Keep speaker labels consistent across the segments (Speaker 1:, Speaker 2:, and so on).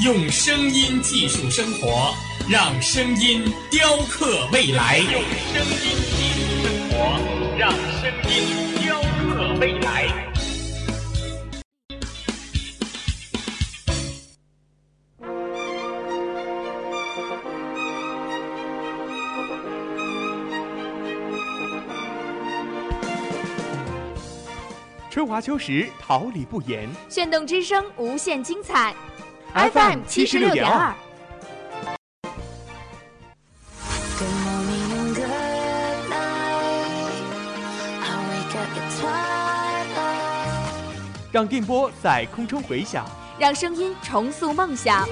Speaker 1: 用声音技术生活。让声音雕刻未来，用声音技术生活，让声音雕刻未来。
Speaker 2: 春华秋实，桃李不言。
Speaker 3: 炫动之声，无限精彩。FM 七十六点二。
Speaker 2: 让电波在空中回响，
Speaker 3: 让声音重塑梦想。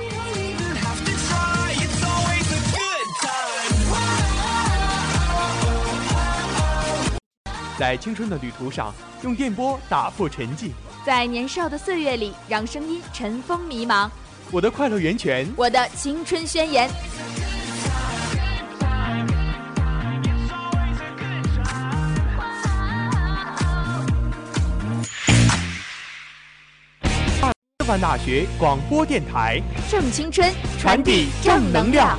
Speaker 2: 在青春的旅途上，用电波打破沉寂；
Speaker 3: 在年少的岁月里，让声音尘封迷茫。
Speaker 2: 我的快乐源泉，
Speaker 3: 我的青春宣言。
Speaker 2: 师范大学广播电台，
Speaker 3: 正青春，
Speaker 2: 传递正能量。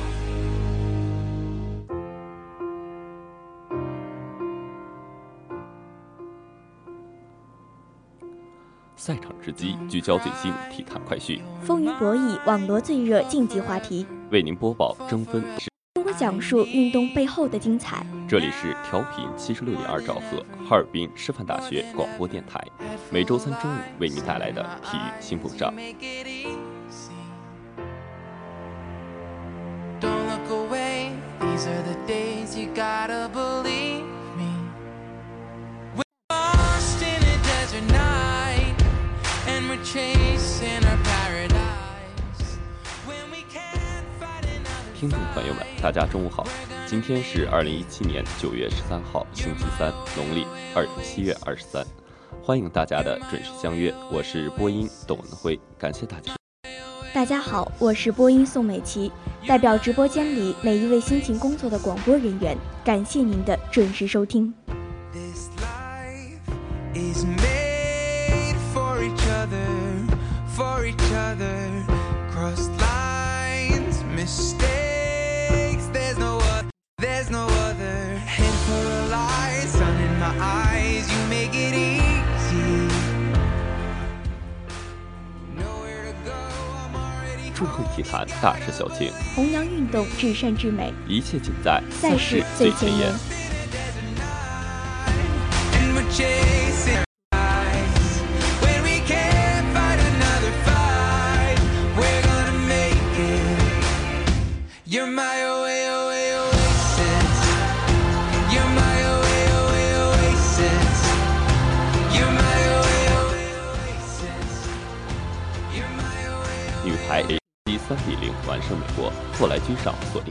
Speaker 4: 之机，聚焦最新体坛快讯；
Speaker 5: 风云博弈，网罗最热竞技话题。
Speaker 4: 为您播报争分。
Speaker 5: 讲述运动背后的精彩。
Speaker 4: 这里是调频七十六点二兆赫，哈尔滨师范大学广播电台，每周三中午为您带来的体育新风尚。听众朋友们，大家中午好！今天是二零一七年九月十三号，星期三，农历二七月二十三。欢迎大家的准时相约，我是播音董文辉，感谢大家。
Speaker 5: 大家好，我是播音宋美琪，代表直播间里每一位辛勤工作的广播人员，感谢您的准时收听。
Speaker 4: 祝贺体坛大事小情，
Speaker 5: 弘扬运动至善至美，
Speaker 4: 一切尽在
Speaker 5: 赛事最前沿。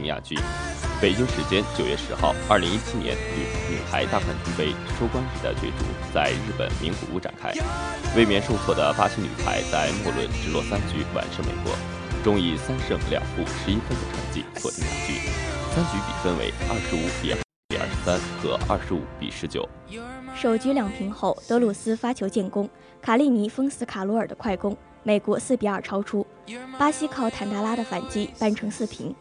Speaker 4: 亚军。北京时间九月十号，二零一七年女女排大冠军杯收官日的角逐在日本名古屋展开。卫冕受挫的巴西女排在末轮直落三局完胜美国，终以三胜两负十一分的成绩锁定亚军。三局比分为二十五比比二十三和二十五比十九。
Speaker 5: 首局两平后，德鲁斯发球建功，卡利尼封死卡罗尔的快攻。美国四比二超出，巴西靠坦达拉的反击扳成四平。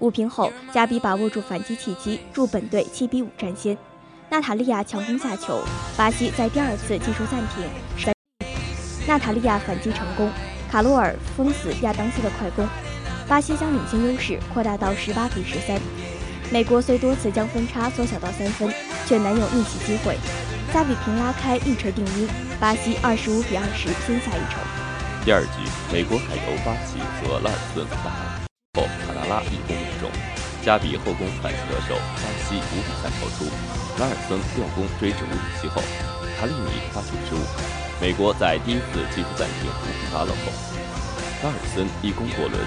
Speaker 5: 五平后，加比把握住反击契机，助本队七比五占先。娜塔莉亚强攻下球，巴西在第二次技术暂停，娜塔莉亚反击成功，卡洛尔封死亚当斯的快攻，巴西将领先优势扩大到十八比十三。美国虽多次将分差缩小到三分，却难有逆袭机会。加比平拉开一锤定音，巴西二十五比二十先下一城。
Speaker 4: 第二局，美国海油巴奇和拉尔斯打后，拉一攻命中，加比后攻反击得手，巴西五比三超出。拉尔森吊攻追至五比七后，卡利尼发球失误，美国在第一次技术暂停五比八落后。拉尔森一攻过轮，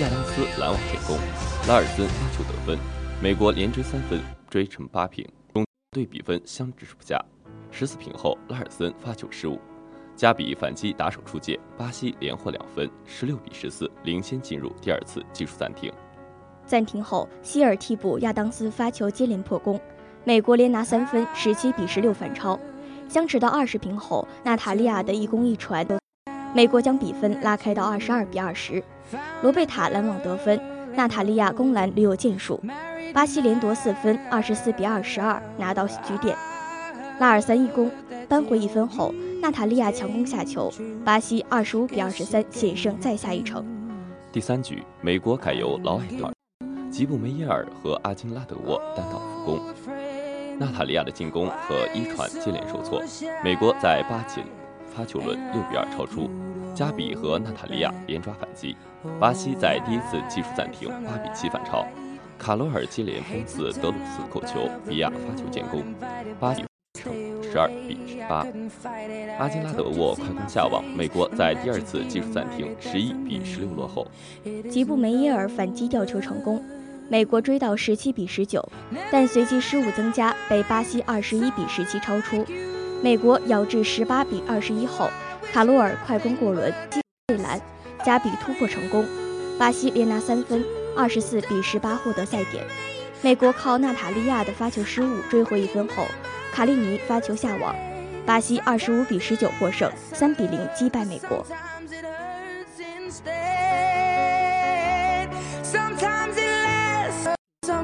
Speaker 4: 亚当斯拦网建功，拉尔森发球得分，美国连追三分，追成八平，中队比分相持不下。十四平后，拉尔森发球失误，加比反击打手出界，巴西连获两分，十六比十四领先进入第二次技术暂停。
Speaker 5: 暂停后，希尔替补亚当斯发球接连破功，美国连拿三分，十七比十六反超。相持到二十平后，娜塔莉亚的一攻一传，美国将比分拉开到二十二比二十。罗贝塔拦网得分，娜塔莉亚攻篮屡有建树，巴西连夺四分，二十四比二十二拿到局点。拉尔三一攻扳回一分后，娜塔莉亚强攻下球，巴西二十五比二十三险胜再下一城。
Speaker 4: 第三局，美国改由劳埃德尔、吉布梅耶尔和阿金拉德沃单打副攻，娜塔莉亚的进攻和一传接连受挫，美国在八进发球轮六比二超出。加比和娜塔莉亚连抓反击，巴西在第一次技术暂停八比七反超。卡罗尔接连封死德鲁斯扣球，比亚发球建功，巴西成十二比八。阿金拉德沃快攻下网，美国在第二次技术暂停十一比十六落后。
Speaker 5: 吉布梅耶尔反击吊球成功，美国追到十七比十九，但随即失误增加，被巴西二十一比十七超出。美国咬至十八比二十一后。卡洛尔快攻过轮，内篮，加比突破成功，巴西连拿三分，二十四比十八获得赛点。美国靠娜塔莉亚的发球失误追回一分后，卡利尼发球下网，巴西二十五比十九获胜，三比零击败美国。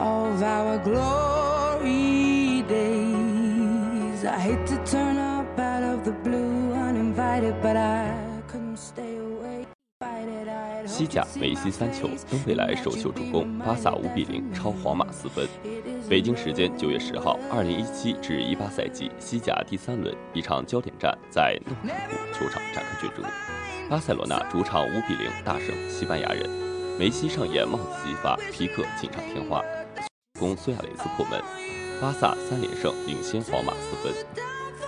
Speaker 5: of our glory days. I hate to turn up out of the blue. uninvited, but I couldn't stay away.
Speaker 4: 西甲梅西三球，登贝莱首秀助攻，巴萨五比零超皇马四分。北京时间九月十号，二零一七至一八赛季西甲第三轮一场焦点战在诺坎普球场展开角逐，巴塞罗那主场五比零大胜西班牙人，梅西上演帽子戏法，皮克锦上添花，攻苏亚雷斯破门，巴萨三连胜领先皇马四分。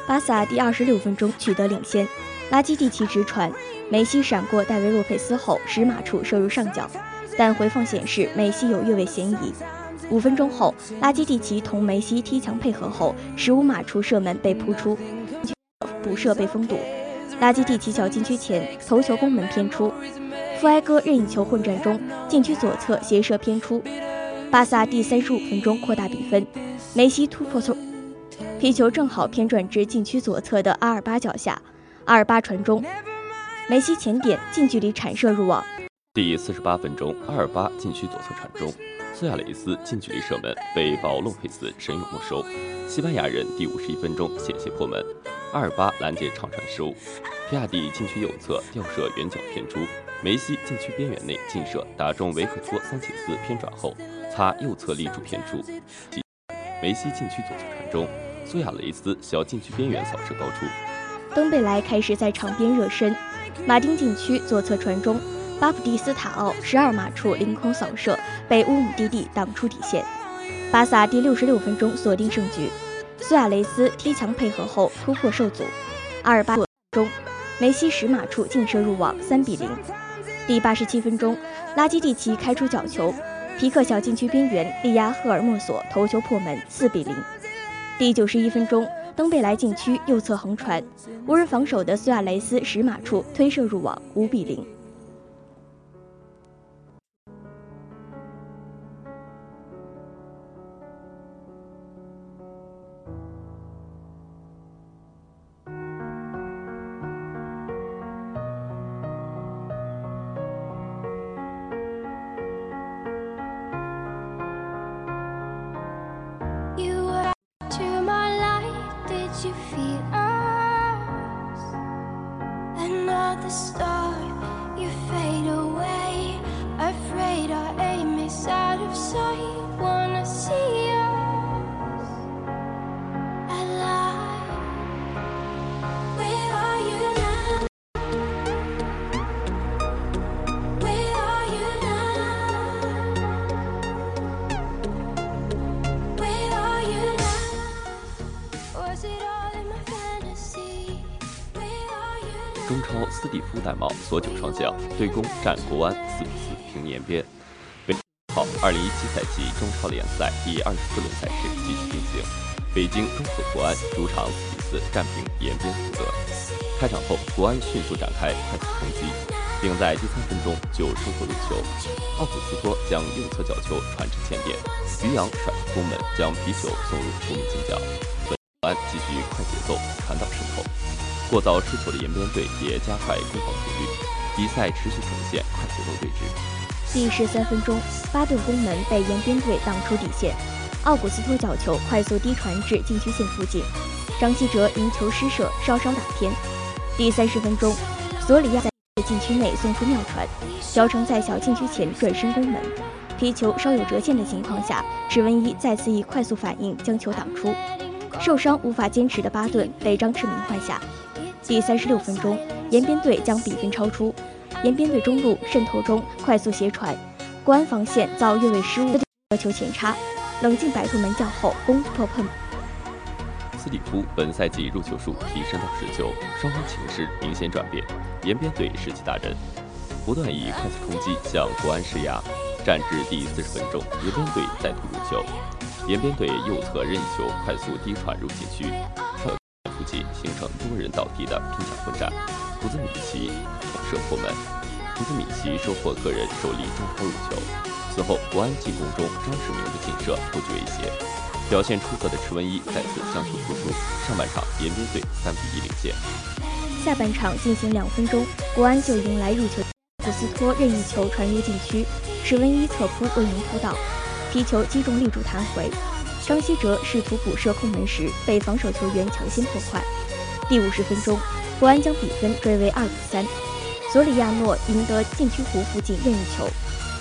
Speaker 5: 巴萨第二十六分钟取得领先，拉基蒂奇直传，梅西闪过戴维洛佩斯后十码处射入上角，但回放显示梅西有越位嫌疑。五分钟后，拉基蒂奇同梅西踢墙配合后，十五码处射门被扑出，补射被封堵。拉基蒂奇小禁区前头球攻门偏出，富埃戈任意球混战中禁区左侧斜射偏出。巴萨第三十五分钟扩大比分，梅西突破球。皮球正好偏转至禁区左侧的阿尔巴脚下，阿尔巴传中，梅西前点近距离铲射入网。
Speaker 4: 第四十八分钟，阿尔巴禁区左侧传中，苏亚雷斯近距离射门被保洛佩斯神勇没收。西班牙人第五十一分钟险些破门，阿尔巴拦截长传失误，皮亚蒂禁区右侧吊射远角偏出，梅西禁区边缘内劲射打中维克托桑切斯偏转后擦右侧立柱偏出，梅西禁区左侧传中。苏亚雷斯小禁区边缘扫射高出，
Speaker 5: 登贝莱开始在场边热身，马丁禁区左侧传中，巴普蒂斯塔奥十二码处凌空扫射被乌姆蒂蒂挡出底线，巴萨第六十六分钟锁定胜局，苏亚雷斯踢墙配合后突破受阻，阿尔巴中，梅西十码处劲射入网三比零，第八十七分钟，拉基蒂奇开出角球，皮克小禁区边缘力压赫尔墨索头球破门四比零。第九十一分钟，登贝莱禁区右侧横传，无人防守的苏亚雷斯十码处推射入网，五比零。
Speaker 4: 战国安四比四平延边。北好，二零一七赛季中超联赛第二十四轮赛事继续进行，北京中赫国安主场四比四战平延边富德。开场后，国安迅速展开快速冲击，并在第三分钟就收获入球。奥古斯托将右侧角球传至前点，于洋甩出攻门将皮球送入球门近角。国安继续快节奏传导渗透。过早失球的延边队也加快攻防频率，比赛持续呈现快节奏对峙。
Speaker 5: 第十三分钟，巴顿攻门被延边队挡出底线，奥古斯托角球快速低传至禁区线附近，张稀哲迎球施射稍稍打偏。第三十分钟，索里亚在禁区内送出妙传，小城在小禁区前转身攻门，皮球稍有折线的情况下，史文一再次以快速反应将球挡出，受伤无法坚持的巴顿被张志明换下。第三十六分钟，延边队将比分超出。延边队中路渗透中快速斜传，国安防线遭越位失误，得球前插，冷静摆脱门将后攻破碰。
Speaker 4: 斯蒂夫本赛季入球数提升到十球，双方情势明显转变。延边队士气大振，不断以快速冲击向国安施压。战至第四十分钟，延边队再度入球，延边队右侧任意球快速低传入禁区。形成多人倒地的拼抢混战，胡兹米奇捅射破门，胡兹米奇收获个人首粒中超入球。此后，国安进攻中张世明的劲射不具威胁，表现出色的池文一再次将球突出。上半场延边队三比一领先。
Speaker 5: 下半场进行两分钟，国安就迎来入球，普斯托任意球传入禁区，史文一侧扑未能扑到，皮球击中立柱弹回。张稀哲试图补射空门时，被防守球员强行破坏。第五十分钟，国安将比分追为二比三。索里亚诺赢得禁区弧附近任意球，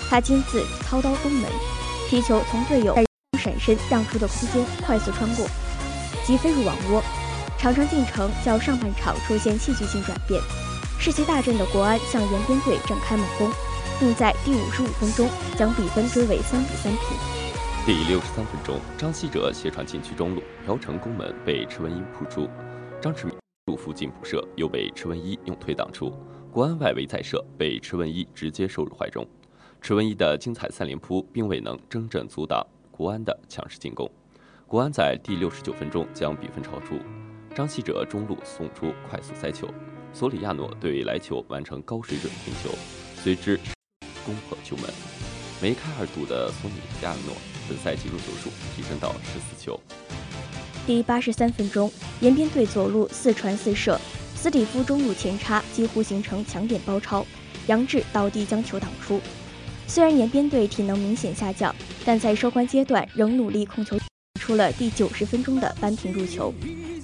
Speaker 5: 他亲自操刀攻门，皮球从队友闪身让出的空间快速穿过，即飞入网窝。场上进程较上半场出现戏剧性转变，士气大振的国安向延边队展开猛攻，并在第五十五分钟将比分追为三比三平。
Speaker 4: 第六十三分钟，张稀哲斜传禁区中路，朴成攻门被池文一扑出，张志明入附近补射又被池文一用腿挡出，国安外围再射被池文一直接收入怀中，池文一的精彩三连扑并未能真正阻挡国安的强势进攻，国安在第六十九分钟将比分超出，张稀哲中路送出快速塞球，索里亚诺对来球完成高水准停球，随之攻破球门，梅开二度的索里亚诺。本赛季入球数提升到十四球。
Speaker 5: 第八十三分钟，延边队左路四传四射，斯蒂夫中路前插，几乎形成强点包抄，杨志倒地将球挡出。虽然延边队体能明显下降，但在收官阶段仍努力控球，出了第九十分钟的扳平入球。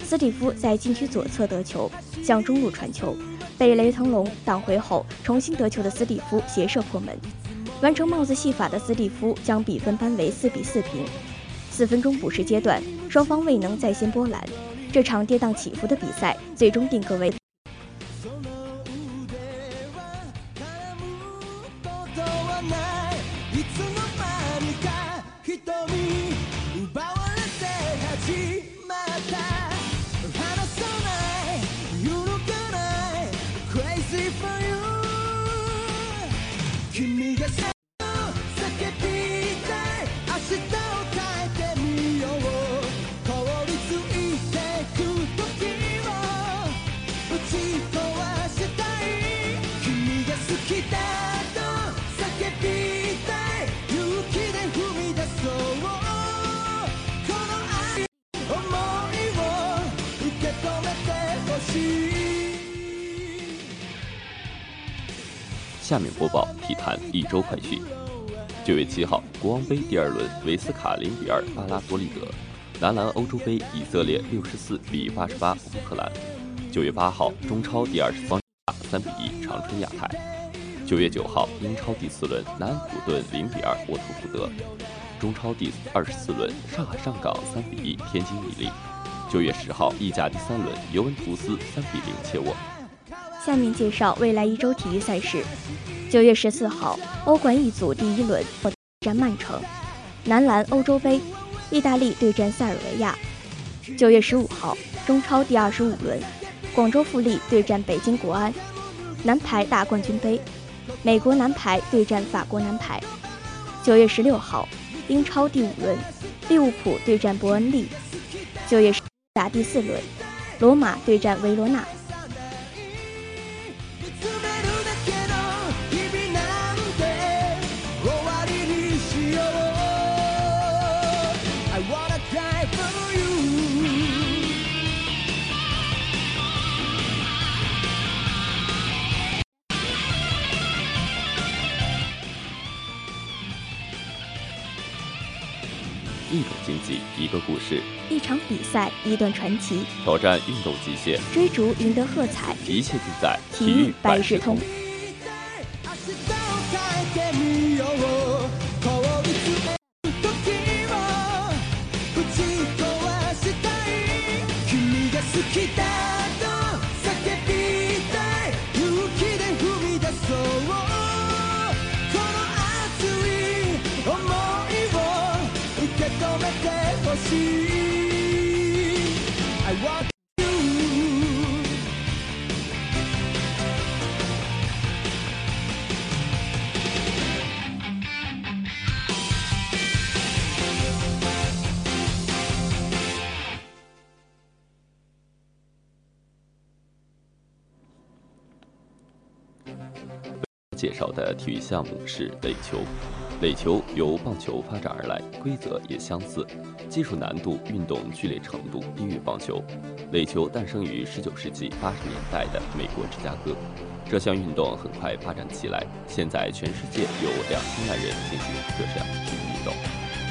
Speaker 5: 斯蒂夫在禁区左侧得球，向中路传球，被雷腾龙挡回后，重新得球的斯蒂夫斜射破门。完成帽子戏法的斯蒂夫将比分扳为四比四平。四分钟补时阶段，双方未能再掀波澜，这场跌宕起伏的比赛最终定格为。
Speaker 4: 下面播报体坛一周快讯。九月七号，国王杯第二轮，维斯卡零比二巴拉多利德；男篮欧洲杯，以色列六十四比八十八乌克兰。九月八号，中超第二十方三比一长春亚泰。九月九号，英超第四轮，南安普顿零比二沃特福德；中超第二十四轮，上海上港三比一天津伊利。九月十号，意甲第三轮，尤文图斯三比零切沃。
Speaker 5: 下面介绍未来一周体育赛事。九月十四号，欧冠一组第一轮，战曼城；男篮欧洲杯，意大利对战塞尔维亚。九月十五号，中超第二十五轮，广州富力对战北京国安；男排大冠军杯，美国男排对战法国男排。九月十六号，英超第五轮，利物浦对战伯恩利。九月十打第四轮，罗马对战维罗纳。
Speaker 4: 事；
Speaker 5: 一场比赛，一段传奇；
Speaker 4: 挑战运动极限，
Speaker 5: 追逐赢得喝彩，
Speaker 4: 一切尽在
Speaker 5: 体育百事通。
Speaker 4: 介绍的体育项目是垒球。垒球由棒球发展而来，规则也相似，技术难度、运动剧烈程度低于棒球。垒球诞生于19世纪80年代的美国芝加哥，这项运动很快发展起来，现在全世界有两千万人进行这项体育运动。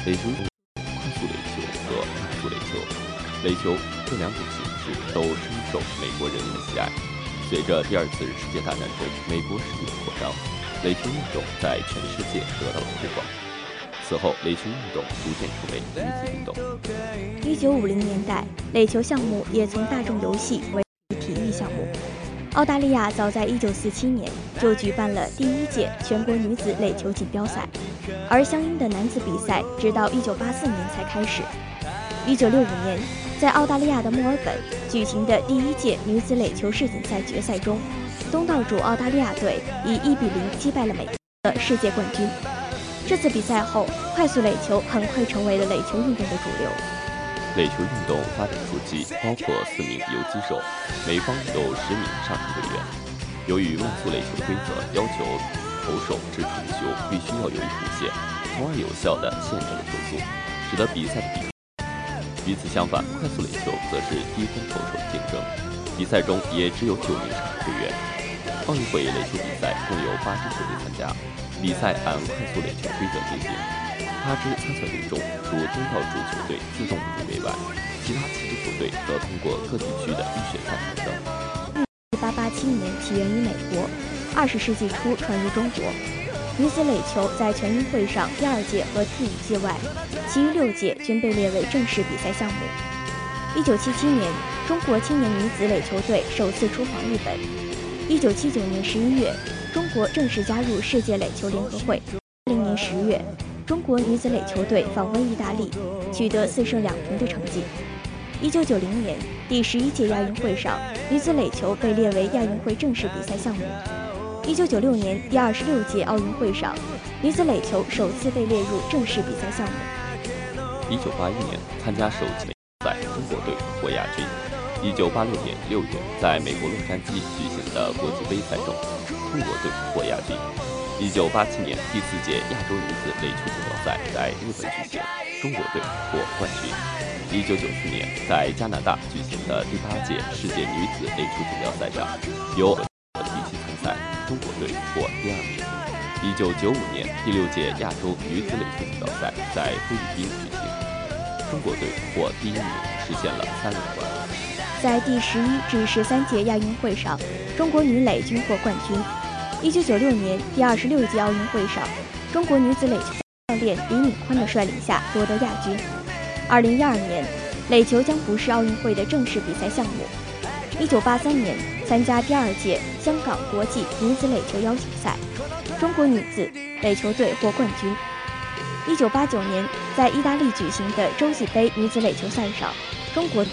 Speaker 4: 垒球快速垒球和慢速垒球，垒球这两种形式都深受美国人民的喜爱。随着第二次世界大战中美国势力的扩张。垒球运动在全世界得到了推广。此后，垒球运动逐渐成为女子运动。
Speaker 5: 一九五零年代，垒球项目也从大众游戏为体育项目。澳大利亚早在一九四七年就举办了第一届全国女子垒球锦标赛，而相应的男子比赛直到一九八四年才开始。一九六五年，在澳大利亚的墨尔本举行的第一届女子垒球世锦赛决赛中。东道主澳大利亚队以一比零击败了美国的世界冠军。这次比赛后，快速垒球很快成为了垒球运动的主流。
Speaker 4: 垒球运动发展初期包括四名游击手，每方有十名上场队员。由于慢速垒球的规则要求投手掷出球必须要有一弧线，从而有效地限制了球速，使得比赛的比。与此相反，快速垒球则是低分投手的竞争，比赛中也只有九名队员。奥运会垒球比赛共有八支球队参加，比赛按快速垒球规则进行。八支参赛队中，除东道主球队自动入围外，其他七支球队则通过各地区的预选赛产生。
Speaker 5: 一八八七年起源于美国，二十世纪初传入中国。女子垒球在全运会上第二届和第五届外，其余六届均被列为正式比赛项目。一九七七年，中国青年女子垒球队首次出访日本。一九七九年十一月，中国正式加入世界垒球联合会。零年十月，中国女子垒球队访问意大利，取得四胜两平的成绩。一九九零年，第十一届亚运会上，女子垒球被列为亚运会正式比赛项目。一九九六年，第二十六届奥运会上，女子垒球首次被列入正式比赛项目。
Speaker 4: 一九八一年，参加首届赛，中国队获亚军。一九八六年六月，在美国洛杉矶举行的国际杯赛中，中国队获亚军。一九八七年第四届亚洲女子垒球锦标赛在日本举行，中国队获冠军。一九九四年在加拿大举行的第八届世界女子垒球锦标赛上，由，中国队获第二名。一九九五年第六届亚洲女子垒球锦标赛在菲律宾举行，中国队获第一名，实现了三连冠。
Speaker 5: 在第十一至十三届亚运会上，中国女垒均获冠军。一九九六年第二十六届奥运会上，中国女子垒球教练李敏宽的率领下夺得亚军。二零一二年，垒球将不是奥运会的正式比赛项目。一九八三年，参加第二届香港国际女子垒球邀请赛，中国女子垒球队获冠军。一九八九年，在意大利举行的洲际杯女子垒球赛上，中国。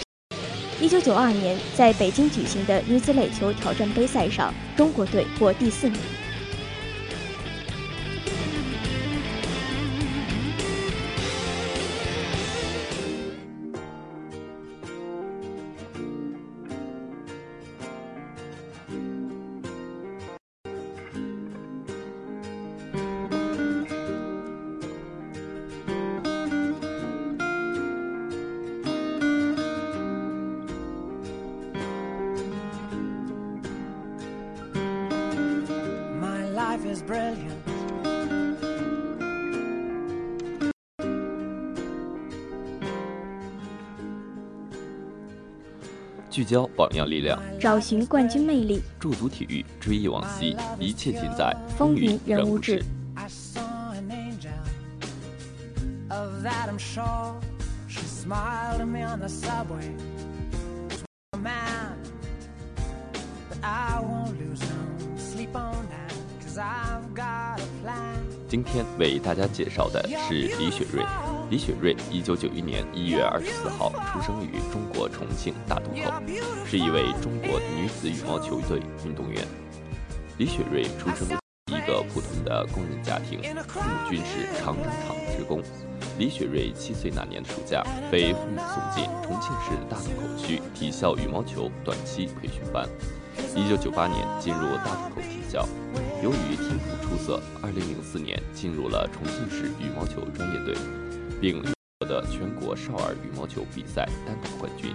Speaker 5: 一九九二年，在北京举行的女子垒球挑战杯赛上，中国队获第四名。
Speaker 4: 聚焦榜样力量，
Speaker 5: 找寻冠军魅力，
Speaker 4: 驻足体育，追忆往昔，一切尽在
Speaker 5: 风云人物志。
Speaker 4: 今天为大家介绍的是李雪芮。李雪芮，一九九一年一月二十四号出生于中国重庆大渡口，是一位中国女子羽毛球队运动员。李雪芮出生于一个普通的工人家庭，父母均是长征厂职工。李雪芮七岁那年暑假，被父母送进重庆市大渡口区体校羽毛球短期培训班。一九九八年进入大渡口体校。由于天赋出色，二零零四年进入了重庆市羽毛球专业队，并获得全国少儿羽毛球比赛单打冠军。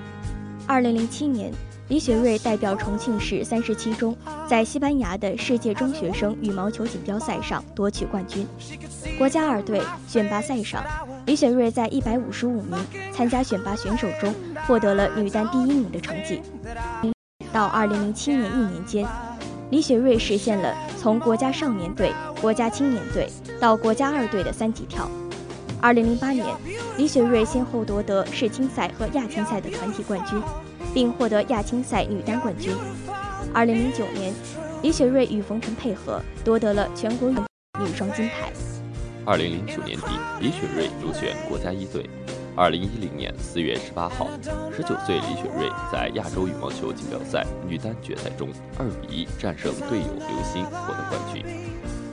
Speaker 5: 二零零七年，李雪芮代表重庆市三十七中，在西班牙的世界中学生羽毛球锦标赛上夺取冠军。国家二队选拔赛上，李雪芮在一百五十五名参加选拔选手中获得了女单第一名的成绩。到二零零七年一年间。李雪芮实现了从国家少年队、国家青年队到国家二队的三级跳。二零零八年，李雪芮先后夺得世青赛和亚青赛的团体冠军，并获得亚青赛女单冠军。二零零九年，李雪芮与冯晨配合夺得了全国女双金牌。
Speaker 4: 二零零九年底，李雪芮入选国家一队。二零一零年四月十八号，十九岁李雪芮在亚洲羽毛球锦标赛女单决赛中二比一战胜队友刘鑫，获得冠军。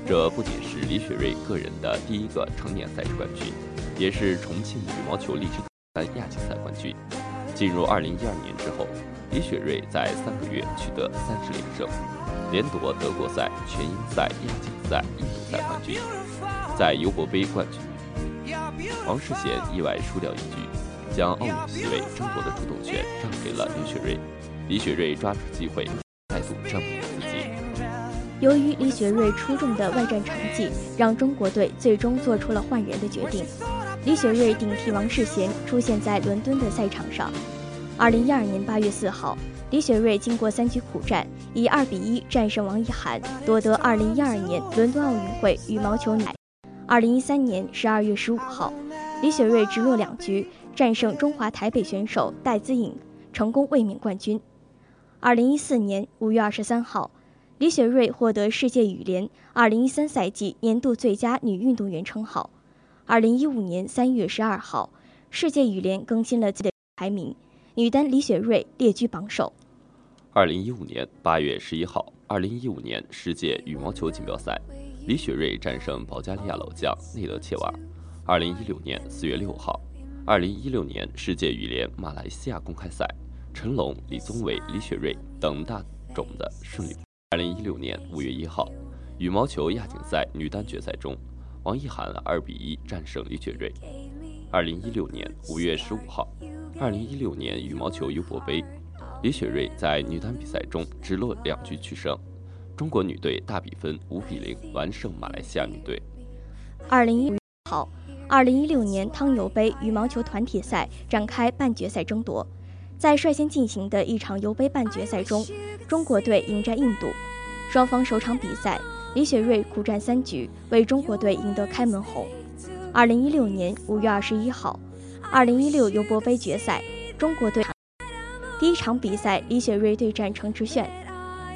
Speaker 4: 这不仅是李雪芮个人的第一个成年赛事冠军，也是重庆羽毛球历史单亚锦赛冠军。进入二零一二年之后，李雪芮在三个月取得三十连胜，连夺德国赛、全英赛、亚锦赛、印度赛冠军，在尤伯杯冠军。王世贤意外输掉一局，将奥运席位争夺的主动权让给了李雪芮。李雪芮抓住机会，再度证明自己。
Speaker 5: 由于李雪芮出众的外战成绩，让中国队最终做出了换人的决定。李雪芮顶替王世贤出现在伦敦的赛场上。二零一二年八月四号，李雪芮经过三局苦战，以二比一战胜王懿涵，夺得二零一二年伦敦奥运会羽毛球女。二零一三年十二月十五号，李雪芮直落两局战胜中华台北选手戴资颖，成功卫冕冠军。二零一四年五月二十三号，李雪芮获得世界羽联二零一三赛季年度最佳女运动员称号。二零一五年三月十二号，世界羽联更新了自己的排名，女单李雪芮列居榜首。
Speaker 4: 二零一五年八月十一号，二零一五年世界羽毛球锦标赛。李雪芮战胜保加利亚老将内德切瓦。二零一六年四月六号，二零一六年世界羽联马来西亚公开赛，陈龙、李宗伟、李雪芮等大种的顺利。二零一六年五月一号，羽毛球亚锦赛女单决赛中，王懿涵二比一战胜李雪芮。二零一六年五月十五号，二零一六年羽毛球尤伯杯，李雪芮在女单比赛中直落两局取胜。中国女队大比分五比零完胜马来西亚女队。
Speaker 5: 二零一号，二零一六年汤尤杯羽毛球团体赛展开半决赛争夺，在率先进行的一场尤杯半决赛中，中国队迎战印度。双方首场比赛，李雪芮苦战三局，为中国队赢得开门红。二零一六年五月二十一号，二零一六尤伯杯决赛，中国队第一场比赛，李雪芮对战程志炫，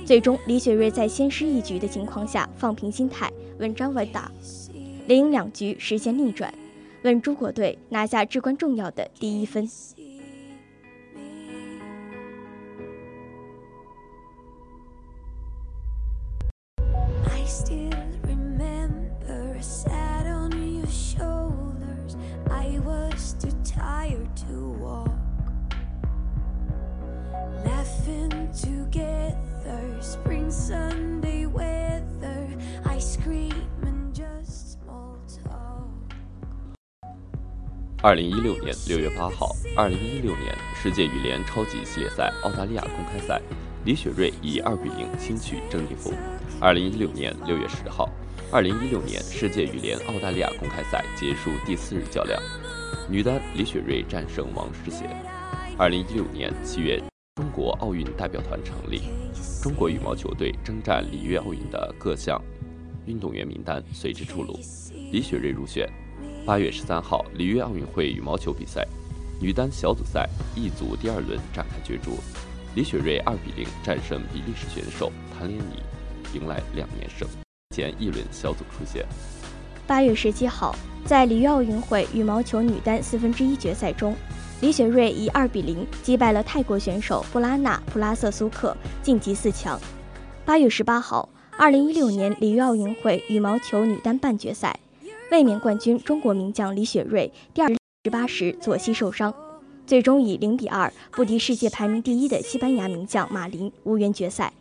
Speaker 5: 最终李雪芮在先失一局的情况下放平心态，稳扎稳打，连赢两局实现逆转，为中国队拿下至关重要的第一分。
Speaker 4: 二零一六年六月八号，二零一六年世界羽联超级系列赛澳大利亚公开赛，李雪芮以二比零轻取郑妮芙。二零一六年六月十号，二零一六年世界羽联澳大利亚公开赛结束第四日较量，女单李雪芮战胜王诗娴。二零一六年七月，中国奥运代表团成立，中国羽毛球队征战里约奥运的各项运动员名单随之出炉，李雪芮入选。八月十三号，里约奥运会羽毛球比赛，女单小组赛 E 组第二轮展开角逐，李雪芮二比零战胜比利时选手谭连妮，迎来两连胜。前一轮小组出线。
Speaker 5: 八月十七号，在里约奥运会羽毛球女单四分之一决赛中，李雪芮以二比零击败了泰国选手布拉纳普拉瑟苏克，晋级四强。八月十八号，二零一六年里约奥运会羽毛球女单半决赛。卫冕冠军中国名将李雪芮第二十八时左膝受伤，最终以零比二不敌世界排名第一的西班牙名将马林，无缘决赛。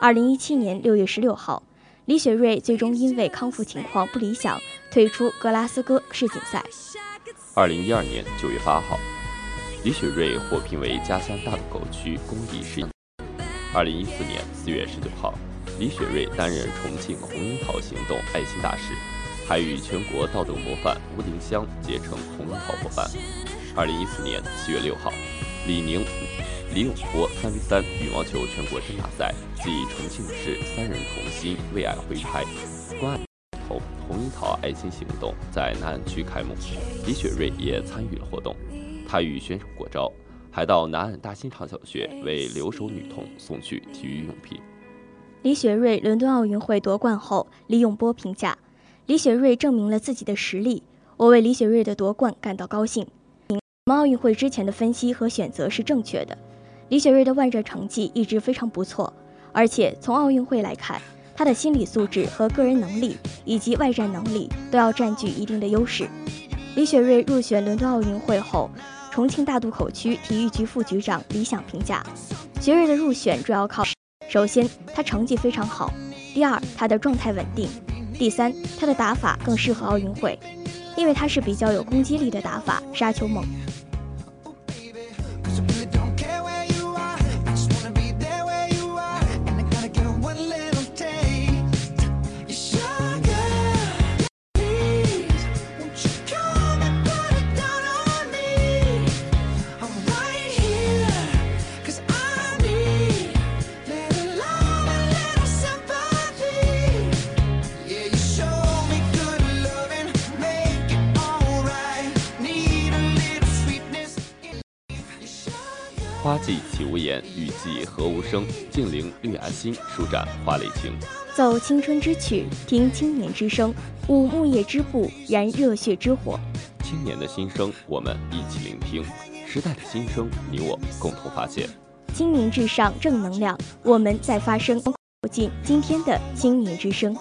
Speaker 5: 二零一七年六月十六号，李雪芮最终因为康复情况不理想，退出格拉斯哥世锦赛。
Speaker 4: 二零一二年九月八号，李雪芮获评为家乡大渡口区公益事业。二零一四年四月十九号，李雪芮担任重庆红樱桃行动爱心大使。还与全国道德模范吴丁香结成红樱桃伙伴。二零一四年七月六号，李宁、李永波三 v 三羽毛球全国争霸赛暨重庆市三人同心为爱挥拍关爱红红樱桃爱心行动在南岸区开幕，李雪芮也参与了活动。她与选手过招，还到南岸大新场小学为留守女童送去体育用品。
Speaker 5: 李雪芮伦敦奥运会夺冠后，李永波评价。李雪芮证明了自己的实力，我为李雪芮的夺冠感到高兴。我们奥运会之前的分析和选择是正确的，李雪芮的万战成绩一直非常不错，而且从奥运会来看，她的心理素质和个人能力以及外战能力都要占据一定的优势。李雪芮入选伦敦奥运会后，重庆大渡口区体育局副局长李想评价：雪芮的入选主要靠，首先她成绩非常好，第二她的状态稳定。第三，他的打法更适合奥运会，因为他是比较有攻击力的打法，杀球猛。
Speaker 4: 言，雨季何无声。静聆绿芽心，舒展花蕾情。
Speaker 5: 奏青春之曲，听青年之声。舞木叶之步，燃热血之火。
Speaker 4: 青年的心声，我们一起聆听；时代的心声，你我共同发现。
Speaker 5: 青年至上，正能量，我们在发声。走进今天的青年之声。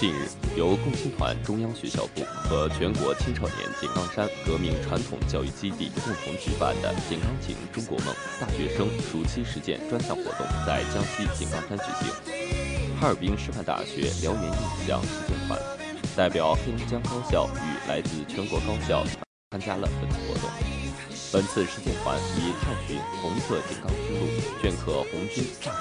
Speaker 4: 近日由共青团中央学校部和全国青少年井冈山革命传统教育基地共同举办的“井冈情中国梦”大学生暑期实践专项活动在江西井冈山举行。哈尔滨师范大学辽源印象实践团代表黑龙江高校与来自全国高校参加了本次活动。本次实践团以“探寻红色井冈之路，镌刻红军飒爽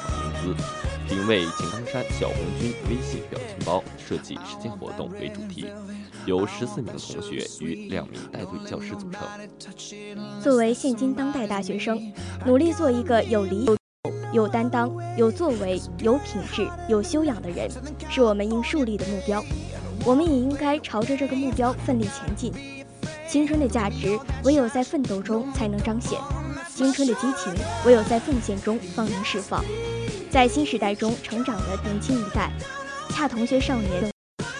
Speaker 4: 英姿，品味井冈山小红军”微信表情包设计实践活动为主题，由十四名同学与两名带队教师组成。
Speaker 5: 作为现今当代大学生，努力做一个有理有有担当、有作为、有品质、有修养的人，是我们应树立的目标。我们也应该朝着这个目标奋力前进。青春的价值，唯有在奋斗中才能彰显；青春的激情，唯有在奉献中方能释放。在新时代中成长的年轻一代，恰同学少年，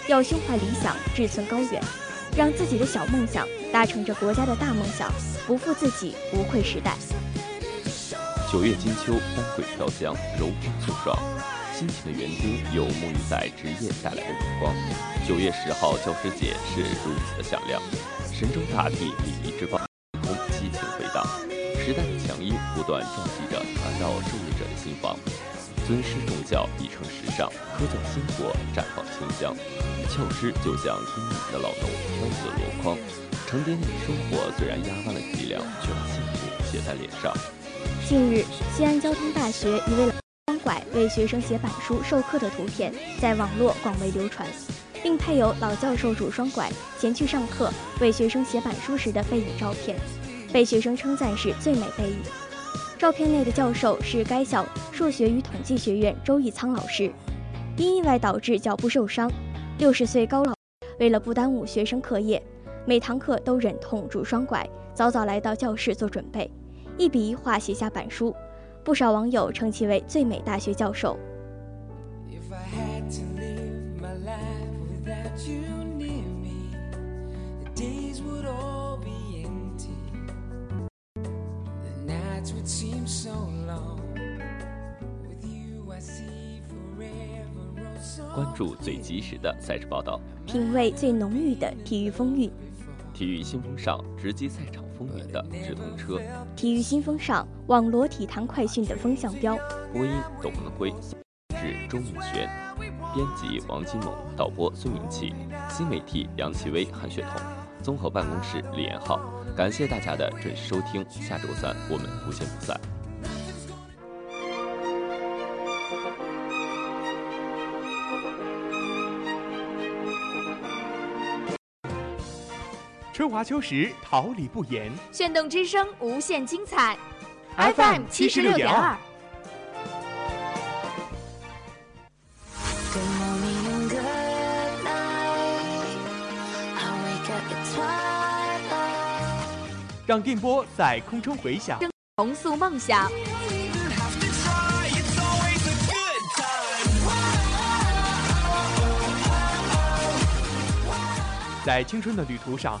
Speaker 5: 要胸怀理想，志存高远，让自己的小梦想达成着国家的大梦想，不负自己，不愧时代。
Speaker 4: 九月金秋，丹桂飘香，柔风送爽。辛勤的园丁又沐浴在职业带来的荣光。九月十号教师节是如此的响亮。神州大地礼仪之邦，空激情回荡，时代的强音不断撞击着传到受益者的心房。尊师重教已成时尚，科教兴国绽放清香。教师就像耕耘的老农，挑起了箩筐，沉甸甸的生活虽然压弯了脊梁，却把幸福写在脸上。
Speaker 5: 近日，西安交通大学一位老拐为学生写板书授课的图片在网络广为流传。并配有老教授拄双拐前去上课为学生写板书时的背影照片，被学生称赞是最美背影。照片内的教授是该校数学与统计学院周义仓老师，因意外导致脚部受伤，六十岁高老为了不耽误学生课业，每堂课都忍痛拄双拐，早早来到教室做准备，一笔一画写下板书，不少网友称其为最美大学教授。
Speaker 4: 关注最及时的赛事报道，
Speaker 5: 品味最浓郁的体育风韵。
Speaker 4: 体育新风尚，直击赛场风云的直通车。
Speaker 5: 体育新风尚，网罗体坛快讯的风向标。
Speaker 4: 播音：董文辉，制周明轩，编辑：王金龙，导播：孙明启，新媒体：杨奇威、韩雪彤，综合办公室：李延浩。感谢大家的准时收听，下周三我们不见不散。
Speaker 2: 春华秋实，桃李不言。
Speaker 3: 炫动之声，无限精彩。
Speaker 2: FM 七十六点二。让电波在空中回响，
Speaker 3: 重塑梦想。
Speaker 2: 在青春的旅途上，